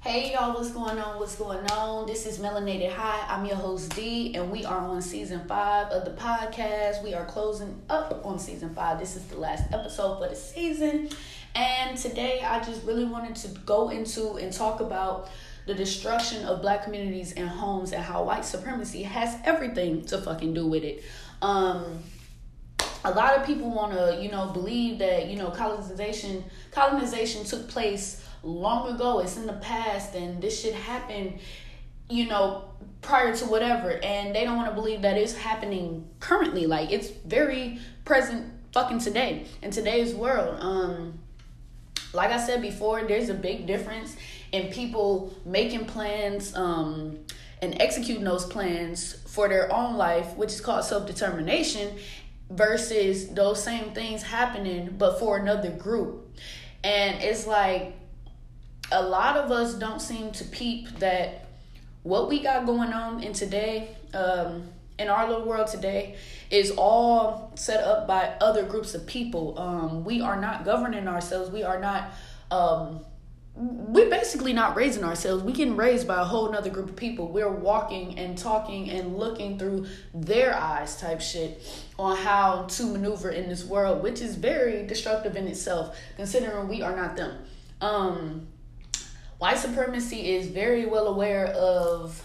Hey y'all, what's going on? What's going on? This is Melanated High. I'm your host D, and we are on season five of the podcast. We are closing up on season five. This is the last episode for the season, and today I just really wanted to go into and talk about the destruction of black communities and homes and how white supremacy has everything to fucking do with it. Um, a lot of people want to, you know, believe that you know colonization colonization took place long ago. It's in the past, and this shit happened, you know, prior to whatever. And they don't want to believe that it's happening currently. Like it's very present, fucking today in today's world. Um, like I said before, there's a big difference in people making plans. Um, and executing those plans for their own life, which is called self determination, versus those same things happening but for another group. And it's like a lot of us don't seem to peep that what we got going on in today, um, in our little world today, is all set up by other groups of people. Um, we are not governing ourselves. We are not. Um, we're basically not raising ourselves. We getting raised by a whole nother group of people. We're walking and talking and looking through their eyes type shit on how to maneuver in this world, which is very destructive in itself, considering we are not them. Um, white supremacy is very well aware of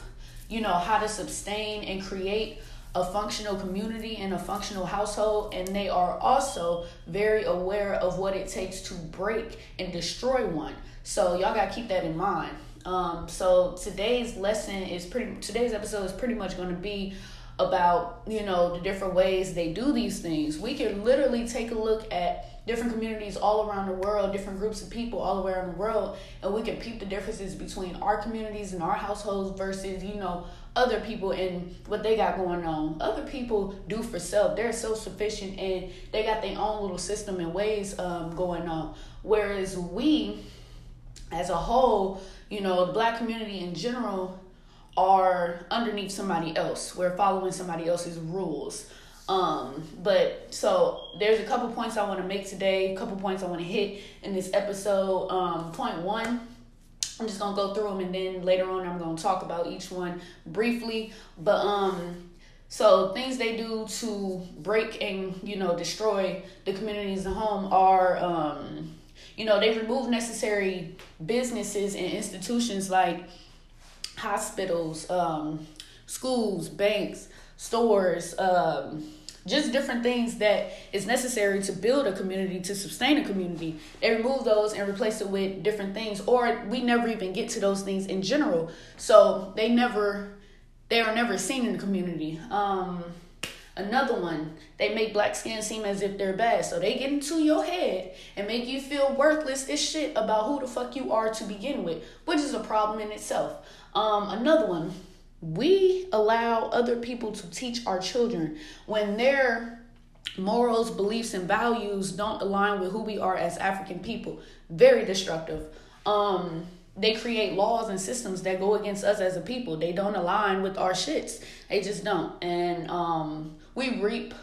you know how to sustain and create a functional community and a functional household and they are also very aware of what it takes to break and destroy one. So y'all gotta keep that in mind. Um, so today's lesson is pretty today's episode is pretty much going to be about you know the different ways they do these things. We can literally take a look at different communities all around the world, different groups of people all around the world, and we can peep the differences between our communities and our households versus, you know, other people and what they got going on. Other people do for self. They're self sufficient and they got their own little system and ways um, going on. Whereas we, as a whole, you know, the black community in general, are underneath somebody else. We're following somebody else's rules. Um, but so there's a couple points I want to make today, a couple points I want to hit in this episode. Um, point one, I'm just gonna go through them and then later on I'm gonna talk about each one briefly. But um, so things they do to break and you know destroy the communities home are um, you know they remove necessary businesses and institutions like hospitals, um, schools, banks stores, um, just different things that is necessary to build a community, to sustain a community. They remove those and replace it with different things, or we never even get to those things in general. So they never, they are never seen in the community. Um, another one, they make black skin seem as if they're bad. So they get into your head and make you feel worthless as shit about who the fuck you are to begin with, which is a problem in itself. Um, another one, we allow other people to teach our children when their morals, beliefs, and values don't align with who we are as African people. Very destructive. Um, they create laws and systems that go against us as a people. They don't align with our shits. They just don't. And um, we reap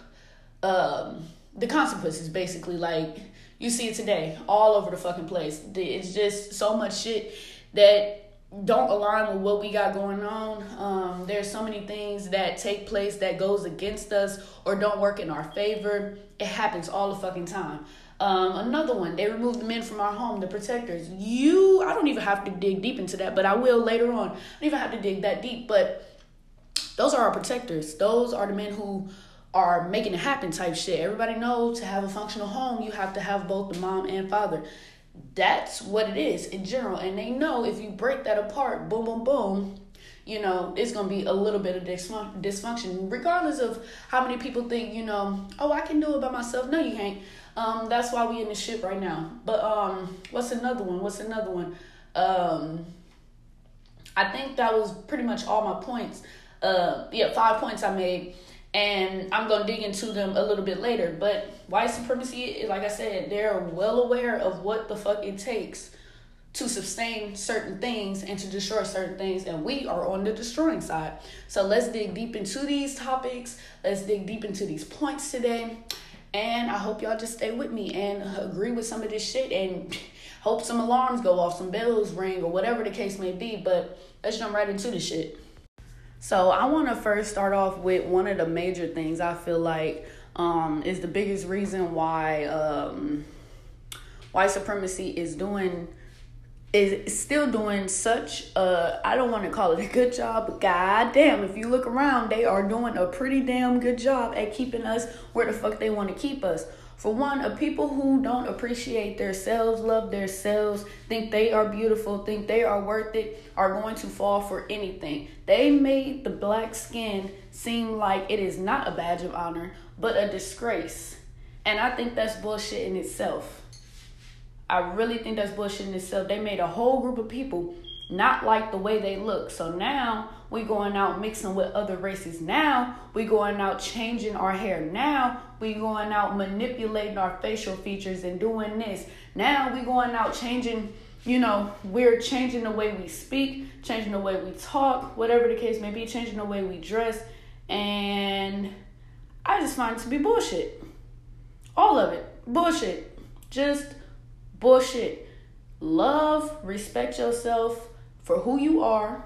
um, the consequences basically. Like you see it today all over the fucking place. It's just so much shit that don't align with what we got going on. Um, there's so many things that take place that goes against us or don't work in our favor. It happens all the fucking time. Um, another one, they removed the men from our home, the protectors. You, I don't even have to dig deep into that, but I will later on. I don't even have to dig that deep, but those are our protectors. Those are the men who are making it happen type shit. Everybody knows to have a functional home, you have to have both the mom and father that's what it is in general. And they know if you break that apart, boom, boom, boom, you know, it's going to be a little bit of dysfunction, regardless of how many people think, you know, oh, I can do it by myself. No, you can't. Um, that's why we in the ship right now. But um, what's another one? What's another one? Um, I think that was pretty much all my points. Uh, yeah, five points I made and I'm gonna dig into them a little bit later. But white supremacy, like I said, they're well aware of what the fuck it takes to sustain certain things and to destroy certain things, and we are on the destroying side. So let's dig deep into these topics. Let's dig deep into these points today. And I hope y'all just stay with me and agree with some of this shit. And Hope some alarms go off, some bells ring, or whatever the case may be. But let's jump right into the shit. So I want to first start off with one of the major things I feel like um, is the biggest reason why um, white supremacy is doing is still doing such a I don't want to call it a good job, but god damn, if you look around, they are doing a pretty damn good job at keeping us where the fuck they want to keep us. For one, of people who don't appreciate themselves, love themselves, think they are beautiful, think they are worth it, are going to fall for anything. They made the black skin seem like it is not a badge of honor, but a disgrace. And I think that's bullshit in itself. I really think that's bullshit in itself. They made a whole group of people not like the way they look. So now we going out mixing with other races. Now we going out changing our hair. Now we going out manipulating our facial features and doing this. Now we going out changing, you know, we're changing the way we speak, changing the way we talk, whatever the case may be, changing the way we dress. And I just find it to be bullshit. All of it. Bullshit. Just Bullshit. Love, respect yourself for who you are,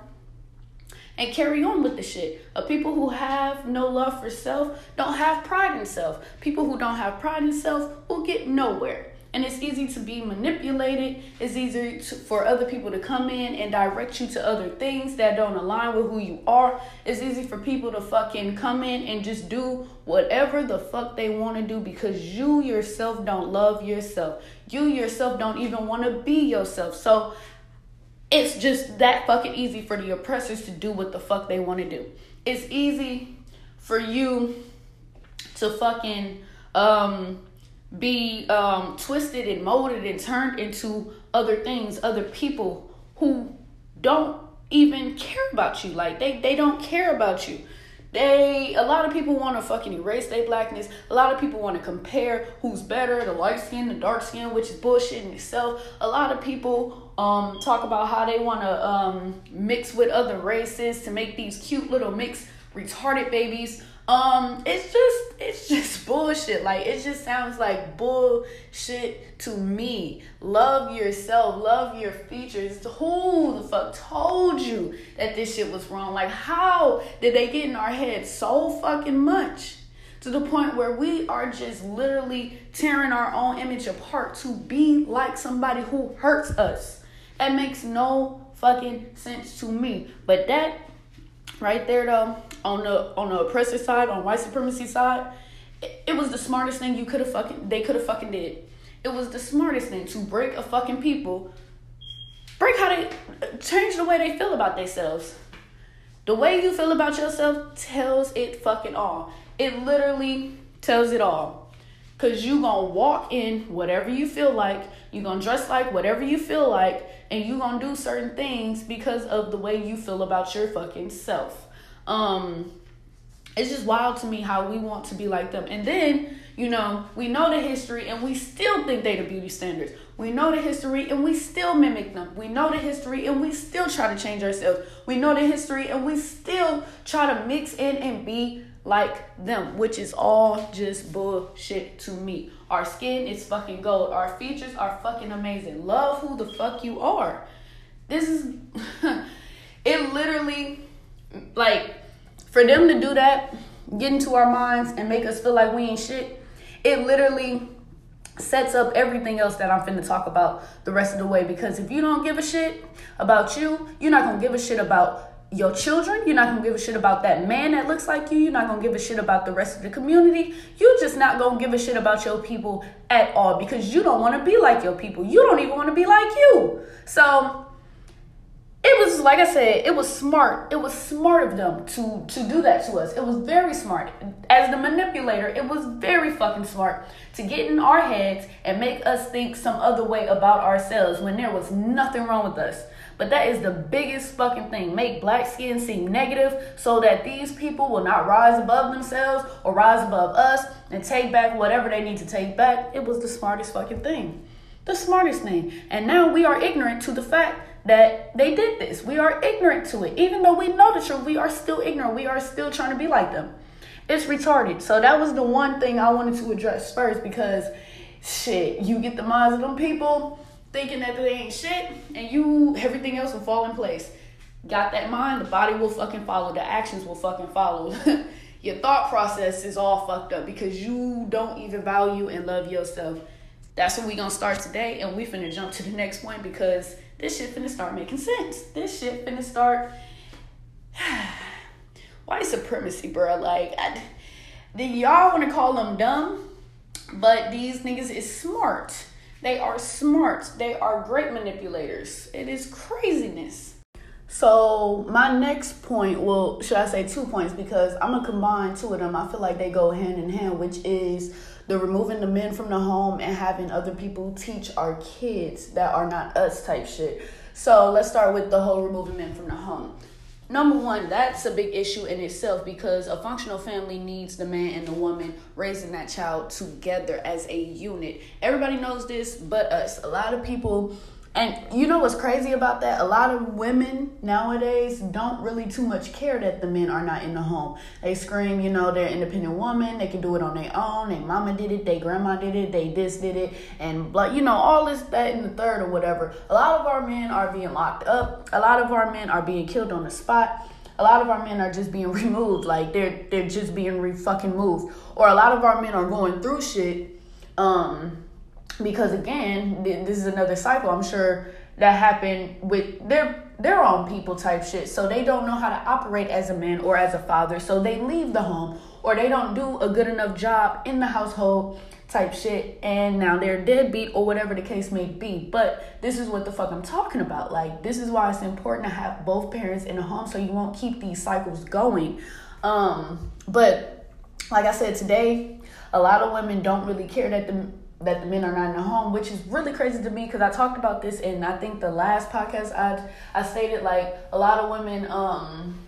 and carry on with the shit. Of people who have no love for self don't have pride in self. People who don't have pride in self will get nowhere and it's easy to be manipulated. It's easy to, for other people to come in and direct you to other things that don't align with who you are. It's easy for people to fucking come in and just do whatever the fuck they want to do because you yourself don't love yourself. You yourself don't even want to be yourself. So it's just that fucking easy for the oppressors to do what the fuck they want to do. It's easy for you to fucking um be um, twisted and molded and turned into other things, other people who don't even care about you. Like they they don't care about you. They a lot of people want to fucking erase their blackness. A lot of people want to compare who's better, the light skin, the dark skin, which is bullshit in itself. A lot of people um talk about how they want to um mix with other races to make these cute little mixed retarded babies um, it's just it's just bullshit. Like it just sounds like bullshit to me. Love yourself, love your features. Who the fuck told you that this shit was wrong? Like how did they get in our heads so fucking much? To the point where we are just literally tearing our own image apart to be like somebody who hurts us. That makes no fucking sense to me. But that right there though on the on the oppressor side on white supremacy side it, it was the smartest thing you could have fucking they could have fucking did. It was the smartest thing to break a fucking people break how they change the way they feel about themselves. The way you feel about yourself tells it fucking all. It literally tells it all. Cause you gonna walk in whatever you feel like, you gonna dress like whatever you feel like, and you gonna do certain things because of the way you feel about your fucking self. Um it's just wild to me how we want to be like them. And then, you know, we know the history and we still think they the beauty standards. We know the history and we still mimic them. We know the history and we still try to change ourselves. We know the history and we still try to mix in and be like them, which is all just bullshit to me. Our skin is fucking gold. Our features are fucking amazing. Love who the fuck you are. This is, it literally, like, for them to do that, get into our minds and make us feel like we ain't shit, it literally sets up everything else that I'm finna talk about the rest of the way. Because if you don't give a shit about you, you're not gonna give a shit about your children. You're not gonna give a shit about that man that looks like you. You're not gonna give a shit about the rest of the community. You're just not gonna give a shit about your people at all because you don't wanna be like your people. You don't even wanna be like you. So it was like I said, it was smart. It was smart of them to to do that to us. It was very smart. As the manipulator, it was very fucking smart to get in our heads and make us think some other way about ourselves when there was nothing wrong with us. But that is the biggest fucking thing. Make black skin seem negative so that these people will not rise above themselves or rise above us and take back whatever they need to take back. It was the smartest fucking thing. The smartest thing. And now we are ignorant to the fact that they did this. We are ignorant to it. Even though we know the truth, we are still ignorant. We are still trying to be like them. It's retarded. So that was the one thing I wanted to address first because shit, you get the minds of them people thinking that they ain't shit, and you everything else will fall in place. Got that mind, the body will fucking follow, the actions will fucking follow. Your thought process is all fucked up because you don't even value and love yourself. That's what we gonna start today, and we finna jump to the next point because this shit finna start making sense. This shit finna start. White supremacy, bro. Like, I, the, y'all wanna call them dumb, but these niggas is smart. They are smart. They are great manipulators. It is craziness. So my next point, well, should I say two points because I'm gonna combine two of them. I feel like they go hand in hand, which is the removing the men from the home and having other people teach our kids that are not us type shit. So let's start with the whole removing men from the home. Number one, that's a big issue in itself because a functional family needs the man and the woman raising that child together as a unit. Everybody knows this but us. A lot of people and you know what's crazy about that? A lot of women nowadays don't really too much care that the men are not in the home. They scream, you know, they're independent woman. They can do it on their own. Their mama did it. Their grandma did it. They this did it. And, like, you know, all this, that, and the third or whatever. A lot of our men are being locked up. A lot of our men are being killed on the spot. A lot of our men are just being removed. Like, they're, they're just being re fucking moved. Or a lot of our men are going through shit. Um, because again, this is another cycle. I'm sure that happened with their their own people type shit. So they don't know how to operate as a man or as a father. So they leave the home or they don't do a good enough job in the household type shit and now they're deadbeat or whatever the case may be. But this is what the fuck I'm talking about. Like this is why it's important to have both parents in the home so you won't keep these cycles going. Um but like I said today, a lot of women don't really care that the that the men are not in the home, which is really crazy to me because I talked about this and I think the last podcast I I stated like a lot of women um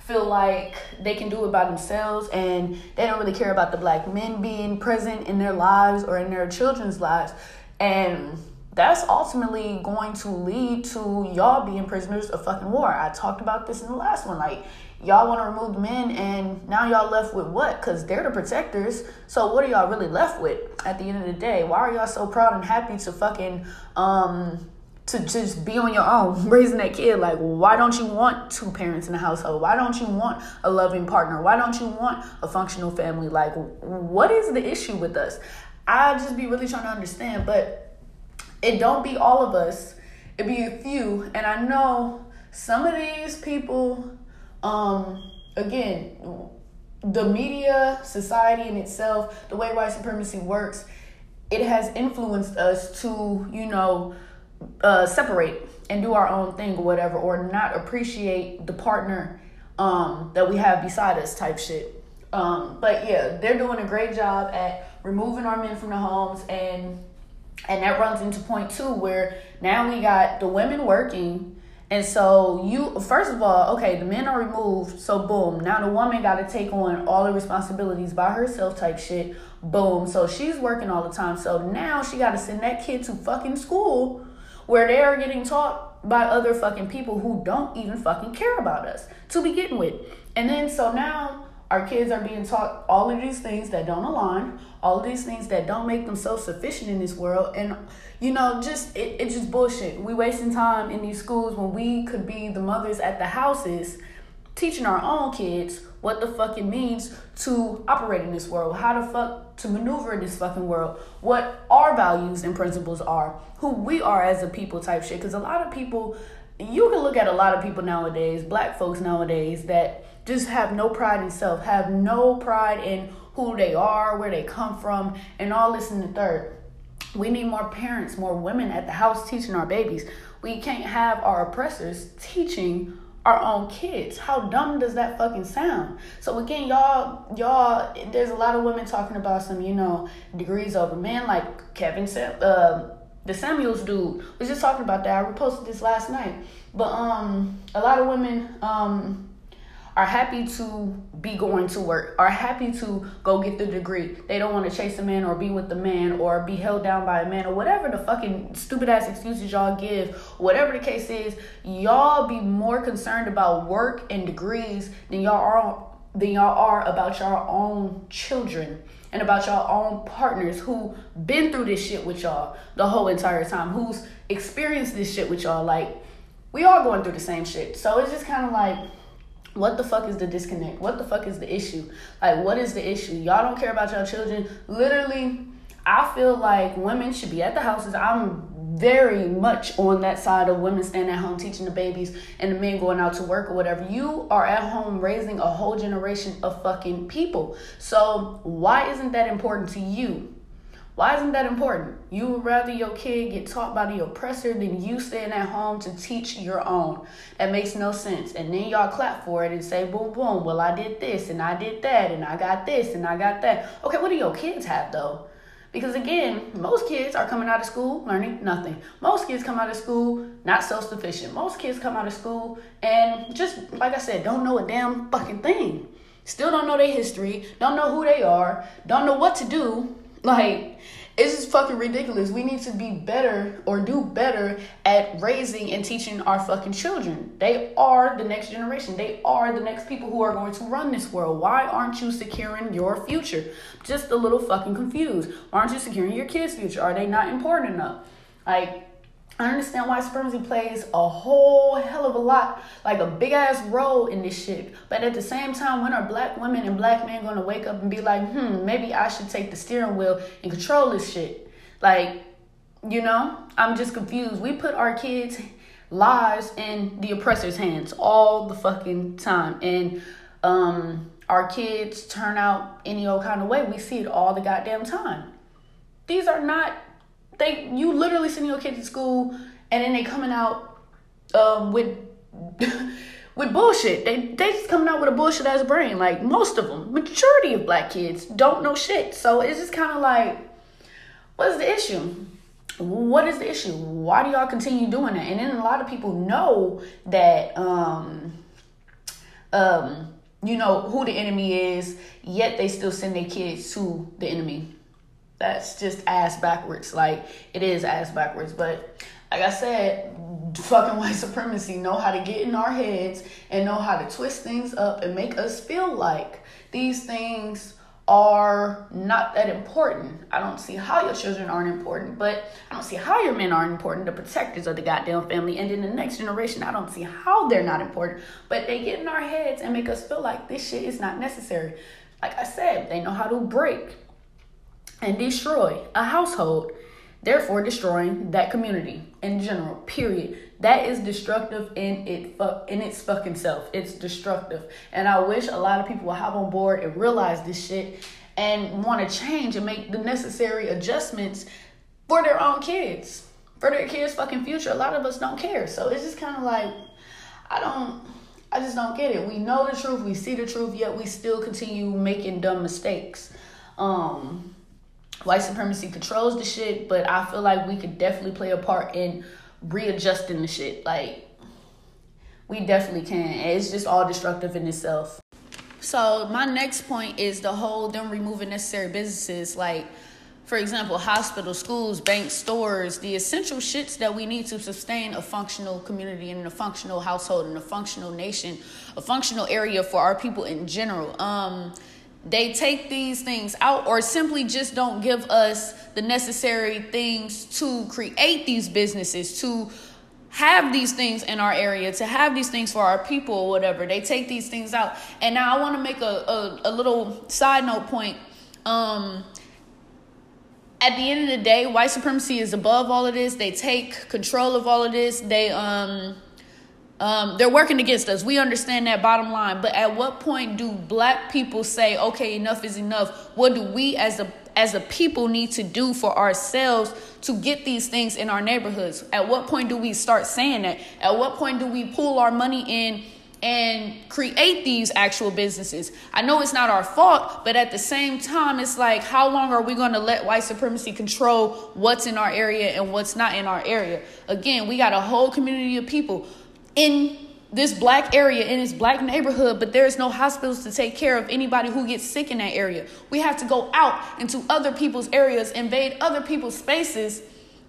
feel like they can do it by themselves and they don't really care about the black men being present in their lives or in their children's lives. And that's ultimately going to lead to y'all being prisoners of fucking war. I talked about this in the last one. Like y'all want to remove men and now y'all left with what? Because they're the protectors. So what are y'all really left with at the end of the day? Why are y'all so proud and happy to fucking um to just be on your own raising that kid? Like why don't you want two parents in the household? Why don't you want a loving partner? Why don't you want a functional family? Like what is the issue with us? I just be really trying to understand but it don't be all of us it be a few and i know some of these people um, again, the media, society in itself, the way white supremacy works, it has influenced us to, you know, uh, separate and do our own thing or whatever, or not appreciate the partner um, that we have beside us type shit. Um, but yeah, they're doing a great job at removing our men from the homes and and that runs into point two where now we got the women working and so you first of all, okay, the men are removed, so boom. Now the woman got to take on all the responsibilities by herself, type shit. Boom. So she's working all the time. So now she got to send that kid to fucking school, where they are getting taught by other fucking people who don't even fucking care about us to begin with. And then so now our kids are being taught all of these things that don't align, all these things that don't make them self sufficient in this world. And, you know, just, it, it's just bullshit. We wasting time in these schools when we could be the mothers at the houses teaching our own kids what the fuck it means to operate in this world, how the fuck to maneuver in this fucking world, what our values and principles are, who we are as a people type shit. Because a lot of people, you can look at a lot of people nowadays, black folks nowadays, that just have no pride in self, have no pride in who they are, where they come from, and all this in the third. We need more parents, more women at the house teaching our babies. We can't have our oppressors teaching our own kids. How dumb does that fucking sound? So again, y'all, y'all, there's a lot of women talking about some, you know, degrees over men, like Kevin said, uh, the Samuels dude was just talking about that. I reposted this last night, but um, a lot of women um are happy to be going to work, are happy to go get the degree. They don't want to chase a man or be with the man or be held down by a man or whatever the fucking stupid ass excuses y'all give. Whatever the case is, y'all be more concerned about work and degrees than y'all are than y'all are about your own children and about y'all own partners who been through this shit with y'all the whole entire time, who's experienced this shit with y'all. Like, we all going through the same shit. So it's just kind of like, what the fuck is the disconnect? What the fuck is the issue? Like, what is the issue? Y'all don't care about y'all children. Literally, I feel like women should be at the houses. I'm very much on that side of women staying at home teaching the babies and the men going out to work or whatever. You are at home raising a whole generation of fucking people. So, why isn't that important to you? Why isn't that important? You would rather your kid get taught by the oppressor than you staying at home to teach your own. That makes no sense. And then y'all clap for it and say, boom, boom, well, I did this and I did that and I got this and I got that. Okay, what do your kids have though? Because again, most kids are coming out of school learning nothing. Most kids come out of school not self sufficient. Most kids come out of school and just, like I said, don't know a damn fucking thing. Still don't know their history, don't know who they are, don't know what to do. Like, it's just fucking ridiculous. We need to be better or do better at raising and teaching our fucking children. They are the next generation. They are the next people who are going to run this world. Why aren't you securing your future? Just a little fucking confused. Aren't you securing your kids' future? Are they not important enough? Like, I understand why supremacy plays a whole hell of a lot, like a big ass role in this shit. But at the same time, when are black women and black men gonna wake up and be like, hmm, maybe I should take the steering wheel and control this shit? Like, you know, I'm just confused. We put our kids' lives in the oppressor's hands all the fucking time. And um, our kids turn out any old kind of way. We see it all the goddamn time. These are not they you literally send your kids to school and then they coming out um, with with bullshit. They they just coming out with a bullshit as brain. Like most of them, majority of black kids don't know shit. So it's just kind of like, what is the issue? What is the issue? Why do y'all continue doing that? And then a lot of people know that um um you know who the enemy is, yet they still send their kids to the enemy that's just ass backwards. Like it is ass backwards. But like I said, fucking white supremacy know how to get in our heads and know how to twist things up and make us feel like these things are not that important. I don't see how your children aren't important, but I don't see how your men aren't important, the protectors of the goddamn family. And then the next generation, I don't see how they're not important. But they get in our heads and make us feel like this shit is not necessary. Like I said, they know how to break and destroy a household, therefore destroying that community in general. Period. That is destructive in it in its fucking self. It's destructive, and I wish a lot of people will hop on board and realize this shit and want to change and make the necessary adjustments for their own kids, for their kids' fucking future. A lot of us don't care, so it's just kind of like I don't. I just don't get it. We know the truth, we see the truth, yet we still continue making dumb mistakes. Um, white supremacy controls the shit, but I feel like we could definitely play a part in readjusting the shit. Like, we definitely can. It's just all destructive in itself. So, my next point is the whole them removing necessary businesses. Like, for example, hospitals, schools, banks, stores, the essential shits that we need to sustain a functional community and a functional household and a functional nation, a functional area for our people in general. Um, they take these things out or simply just don't give us the necessary things to create these businesses to have these things in our area to have these things for our people or whatever. They take these things out. And now i want to make a, a, a, little side note point. Um at the end of the day white supremacy is above all of this. They take control of all of this. They um um, they're working against us. We understand that bottom line. But at what point do black people say, okay, enough is enough? What do we as a as a people need to do for ourselves to get these things in our neighborhoods? At what point do we start saying that? At what point do we pull our money in and create these actual businesses. I know it's not our fault, but at the same time, it's like, how long are we going to let white supremacy control what's in our area and what's not in our area? Again, we got a whole community of people in this black area in this black neighborhood, but there's no hospitals to take care of anybody who gets sick in that area. We have to go out into other people's areas, invade other people's spaces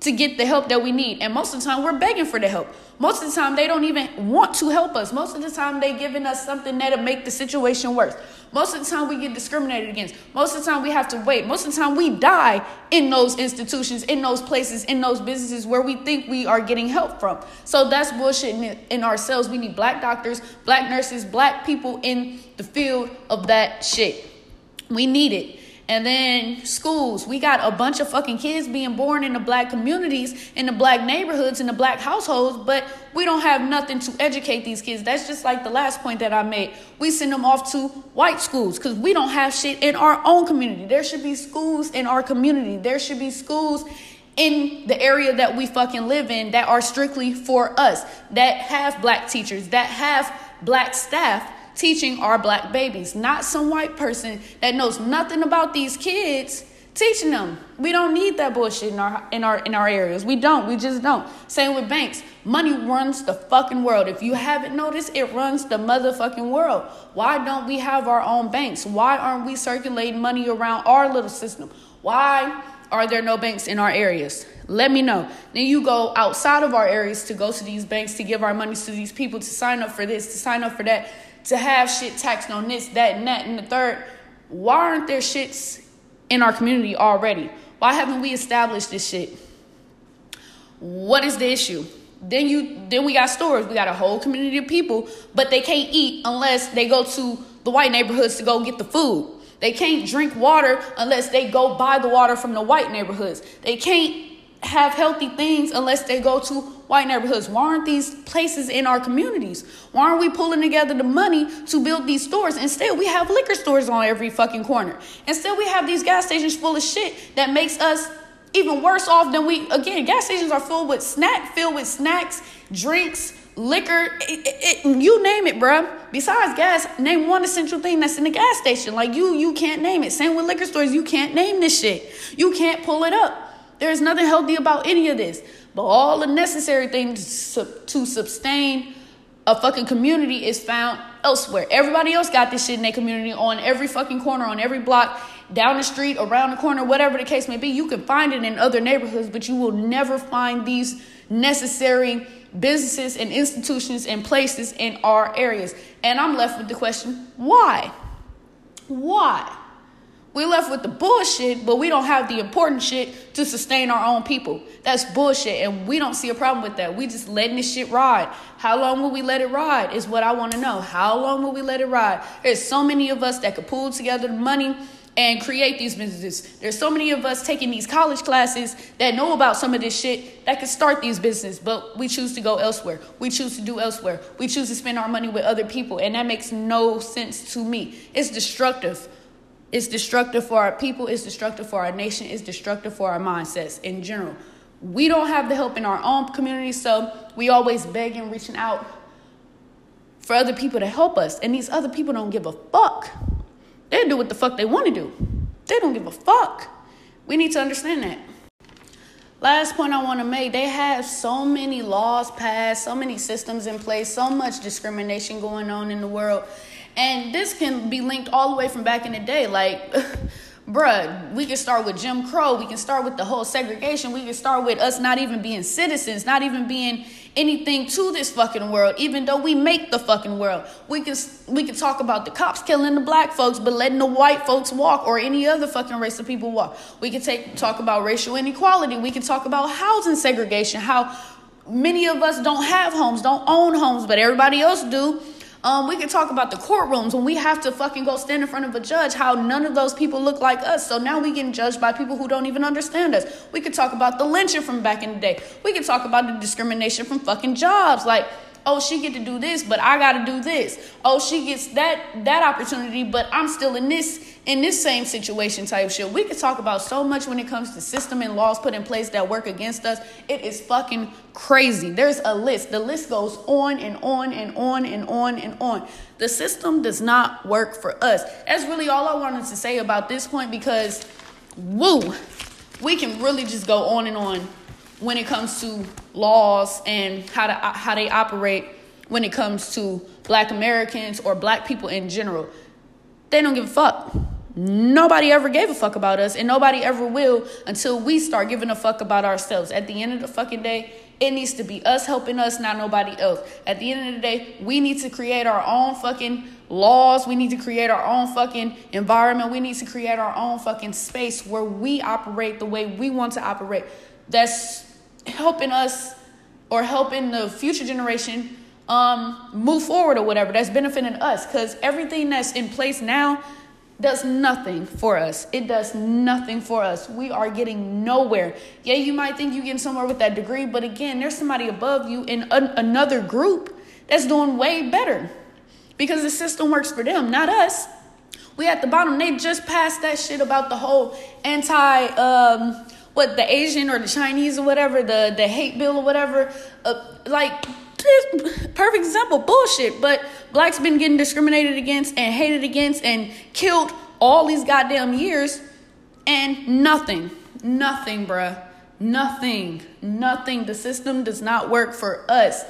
to get the help that we need. And most of the time, we're begging for the help. Most of the time, they don't even want to help us. Most of the time, they're giving us something that'll make the situation worse. Most of the time, we get discriminated against. Most of the time, we have to wait. Most of the time, we die in those institutions, in those places, in those businesses where we think we are getting help from. So that's bullshit in, ourselves. We need black doctors, black nurses, black people in the field of that shit. We need it. And then schools, we got a bunch of fucking kids being born in the black communities, in the black neighborhoods, in the black households, but we don't have nothing to educate these kids. That's just like the last point that I made. We send them off to white schools because we don't have shit in our own community. There should be schools in our community. There should be schools in the area that we fucking live in that are strictly for us, that have black teachers, that have black staff teaching our black babies, not some white person that knows nothing about these kids teaching them. We don't need that bullshit in our in our in our areas. We don't. We just don't. Same with banks. Money runs the fucking world. If you haven't noticed, it runs the motherfucking world. Why don't we have our own banks? Why aren't we circulating money around our little system? Why are there no banks in our areas? Let me know. Then you go outside of our areas to go to these banks to give our money to these people to sign up for this, to sign up for that to have shit taxed on this, that, and that, and the third. Why aren't there shits in our community already? Why haven't we established this shit? What is the issue? Then you then we got stores. We got a whole community of people, but they can't eat unless they go to the white neighborhoods to go get the food. They can't drink water unless they go buy the water from the white neighborhoods. They can't have healthy things unless they go to white neighborhoods? Why aren't these places in our communities? Why aren't we pulling together the money to build these stores? Instead, we have liquor stores on every fucking corner. Instead, we have these gas stations full of shit that makes us even worse off than we again gas stations are filled with snack filled with snacks drinks liquor it, it, it, you name it bruh besides gas name one essential thing that's in the gas station like you you can't name it same with liquor stores you can't name this shit you can't pull it up there's nothing healthy about any of this. But all the necessary things to sustain a fucking community is found elsewhere. Everybody else got this shit in their community on every fucking corner, on every block, down the street, around the corner, whatever the case may be. You can find it in other neighborhoods, but you will never find these necessary businesses and institutions and places in our areas. And I'm left with the question why? Why? We left with the bullshit, but we don't have the important shit to sustain our own people. That's bullshit, and we don't see a problem with that. We just letting this shit ride. How long will we let it ride? Is what I want to know. How long will we let it ride? There's so many of us that could pull together the money and create these businesses. There's so many of us taking these college classes that know about some of this shit that could start these businesses, but we choose to go elsewhere. We choose to do elsewhere. We choose to spend our money with other people, and that makes no sense to me. It's destructive. It's destructive for our people, it's destructive for our nation, it's destructive for our mindsets in general. We don't have the help in our own community, so we always begging, reaching out for other people to help us. And these other people don't give a fuck. They do what the fuck they want to do. They don't give a fuck. We need to understand that. Last point I want to make they have so many laws passed, so many systems in place, so much discrimination going on in the world. And this can be linked all the way from back in the day. Like, bruh, we can start with Jim Crow. We can start with the whole segregation. We can start with us not even being citizens, not even being anything to this fucking world, even though we make the fucking world. We can we can talk about the cops killing the black folks, but letting the white folks walk or any other fucking race of people walk. We can take talk about racial inequality. We can talk about housing segregation. How many of us don't have homes, don't own homes, but everybody else do. Um, we could talk about the courtrooms when we have to fucking go stand in front of a judge, how none of those people look like us. So now we getting judged by people who don't even understand us. We could talk about the lynching from back in the day. We could talk about the discrimination from fucking jobs. Like, oh, she get to do this, but I gotta do this. Oh, she gets that that opportunity, but I'm still in this in this same situation type shit. We could talk about so much when it comes to system and laws put in place that work against us. It is fucking crazy. There's a list. The list goes on and on and on and on and on. The system does not work for us. That's really all I wanted to say about this point because woo, we can really just go on and on when it comes to laws and how to how they operate when it comes to black Americans or black people in general. They don't give a fuck. Nobody ever gave a fuck about us, and nobody ever will until we start giving a fuck about ourselves. At the end of the fucking day, it needs to be us helping us, not nobody else. At the end of the day, we need to create our own fucking laws. We need to create our own fucking environment. We need to create our own fucking space where we operate the way we want to operate. That's helping us or helping the future generation um, move forward or whatever. That's benefiting us because everything that's in place now does nothing for us. It does nothing for us. We are getting nowhere. Yeah, you might think you're getting somewhere with that degree, but again, there's somebody above you in an, another group that's doing way better because the system works for them, not us. We at the bottom. They just passed that shit about the whole anti um what the Asian or the Chinese or whatever the the hate bill or whatever. Uh, like perfect example, bullshit. But blacks been getting discriminated against and hated against and killed all these goddamn years, and nothing, nothing, bruh, nothing, nothing. The system does not work for us.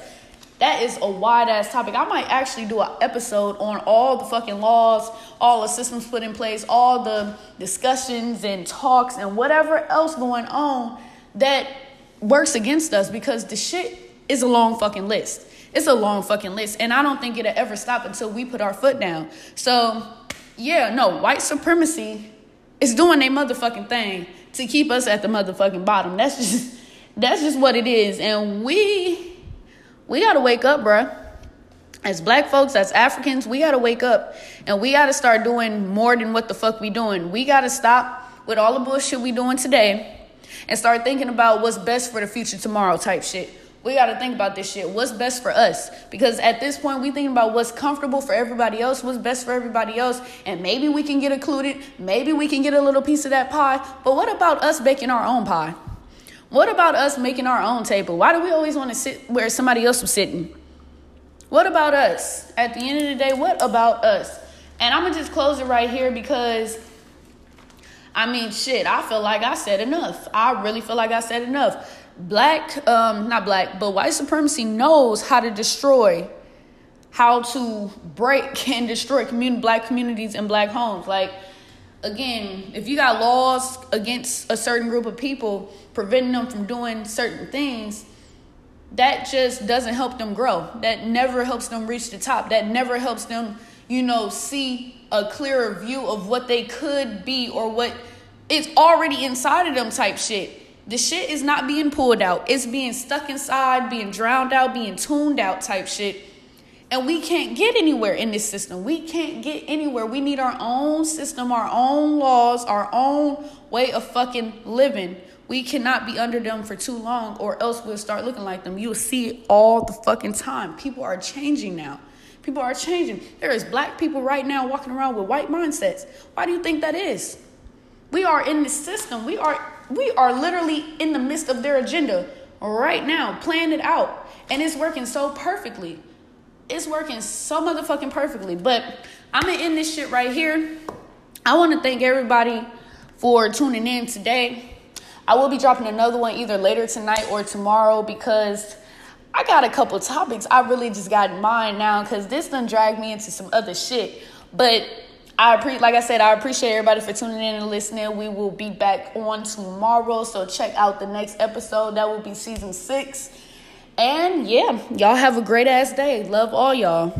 That is a wide ass topic. I might actually do an episode on all the fucking laws, all the systems put in place, all the discussions and talks and whatever else going on that works against us because the shit is a long fucking list. It's a long fucking list. And I don't think it'll ever stop until we put our foot down. So, yeah, no, white supremacy is doing their motherfucking thing to keep us at the motherfucking bottom. That's just that's just what it is. And we we gotta wake up, bruh. As black folks, as Africans, we gotta wake up and we gotta start doing more than what the fuck we doing. We gotta stop with all the bullshit we doing today and start thinking about what's best for the future tomorrow type shit we got to think about this shit. What's best for us? Because at this point, we thinking about what's comfortable for everybody else, what's best for everybody else, and maybe we can get included. Maybe we can get a little piece of that pie. But what about us baking our own pie? What about us making our own table? Why do we always want to sit where somebody else was sitting? What about us? At the end of the day, what about us? And I'm gonna just close it right here because I mean, shit, I feel like I said enough. I really feel like I said enough black um not black but white supremacy knows how to destroy how to break and destroy community black communities and black homes like again if you got laws against a certain group of people preventing them from doing certain things that just doesn't help them grow that never helps them reach the top that never helps them you know see a clearer view of what they could be or what is already inside of them type shit the shit is not being pulled out. It's being stuck inside, being drowned out, being tuned out type shit. And we can't get anywhere in this system. We can't get anywhere. We need our own system, our own laws, our own way of fucking living. We cannot be under them for too long or else we'll start looking like them. You'll see it all the fucking time. People are changing now. People are changing. There is black people right now walking around with white mindsets. Why do you think that is? We are in the system. We are we are literally in the midst of their agenda right now, playing it out. And it's working so perfectly. It's working so motherfucking perfectly. But I'm gonna end this shit right here. I wanna thank everybody for tuning in today. I will be dropping another one either later tonight or tomorrow because I got a couple topics I really just got in mind now because this done dragged me into some other shit. But I appreciate, like I said, I appreciate everybody for tuning in and listening. We will be back on tomorrow, so check out the next episode. That will be season six. And yeah, y'all have a great ass day. Love all y'all.